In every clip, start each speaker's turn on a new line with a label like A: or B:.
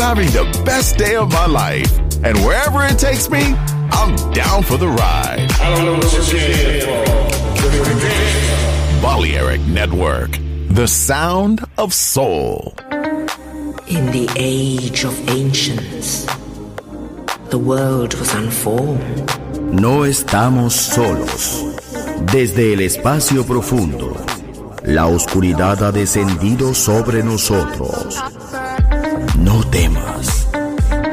A: I'm having the best day of my life. And wherever it takes me, I'm down for the ride. I don't know what you're here for. Balearic Network, the sound of soul.
B: In the age of ancients, the world was unformed.
C: No estamos solos. Desde el espacio profundo, la oscuridad ha descendido sobre nosotros.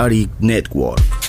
C: Chaotic Network.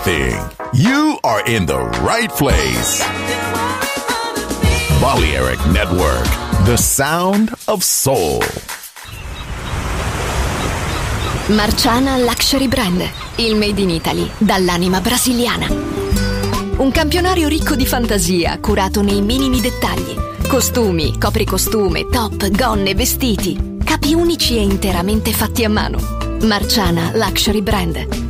A: Everything, you are in the right place. Balearic Network, the sound of soul.
D: Marciana Luxury Brand, il made in Italy dall'anima brasiliana. Un campionario ricco di fantasia, curato nei minimi dettagli. Costumi, copricostume, top, gonne, vestiti. Capi unici e interamente fatti a mano. Marciana Luxury Brand.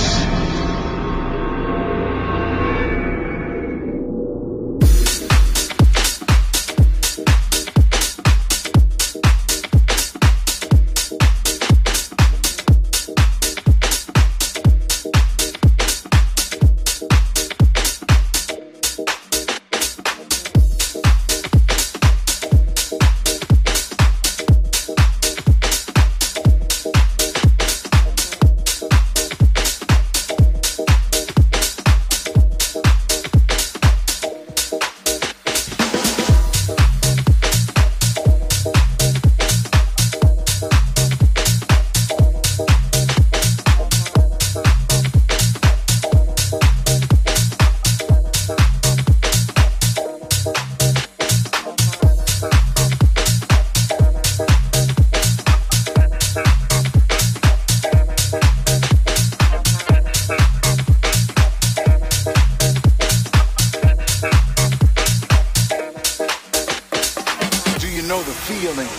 E: know the feeling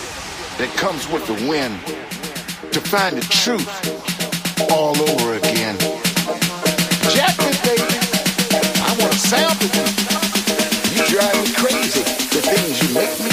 F: that comes with the wind to find the truth
E: all over again.
F: Jack
E: this baby, I want to sample you. You drive me
F: crazy, the things you make me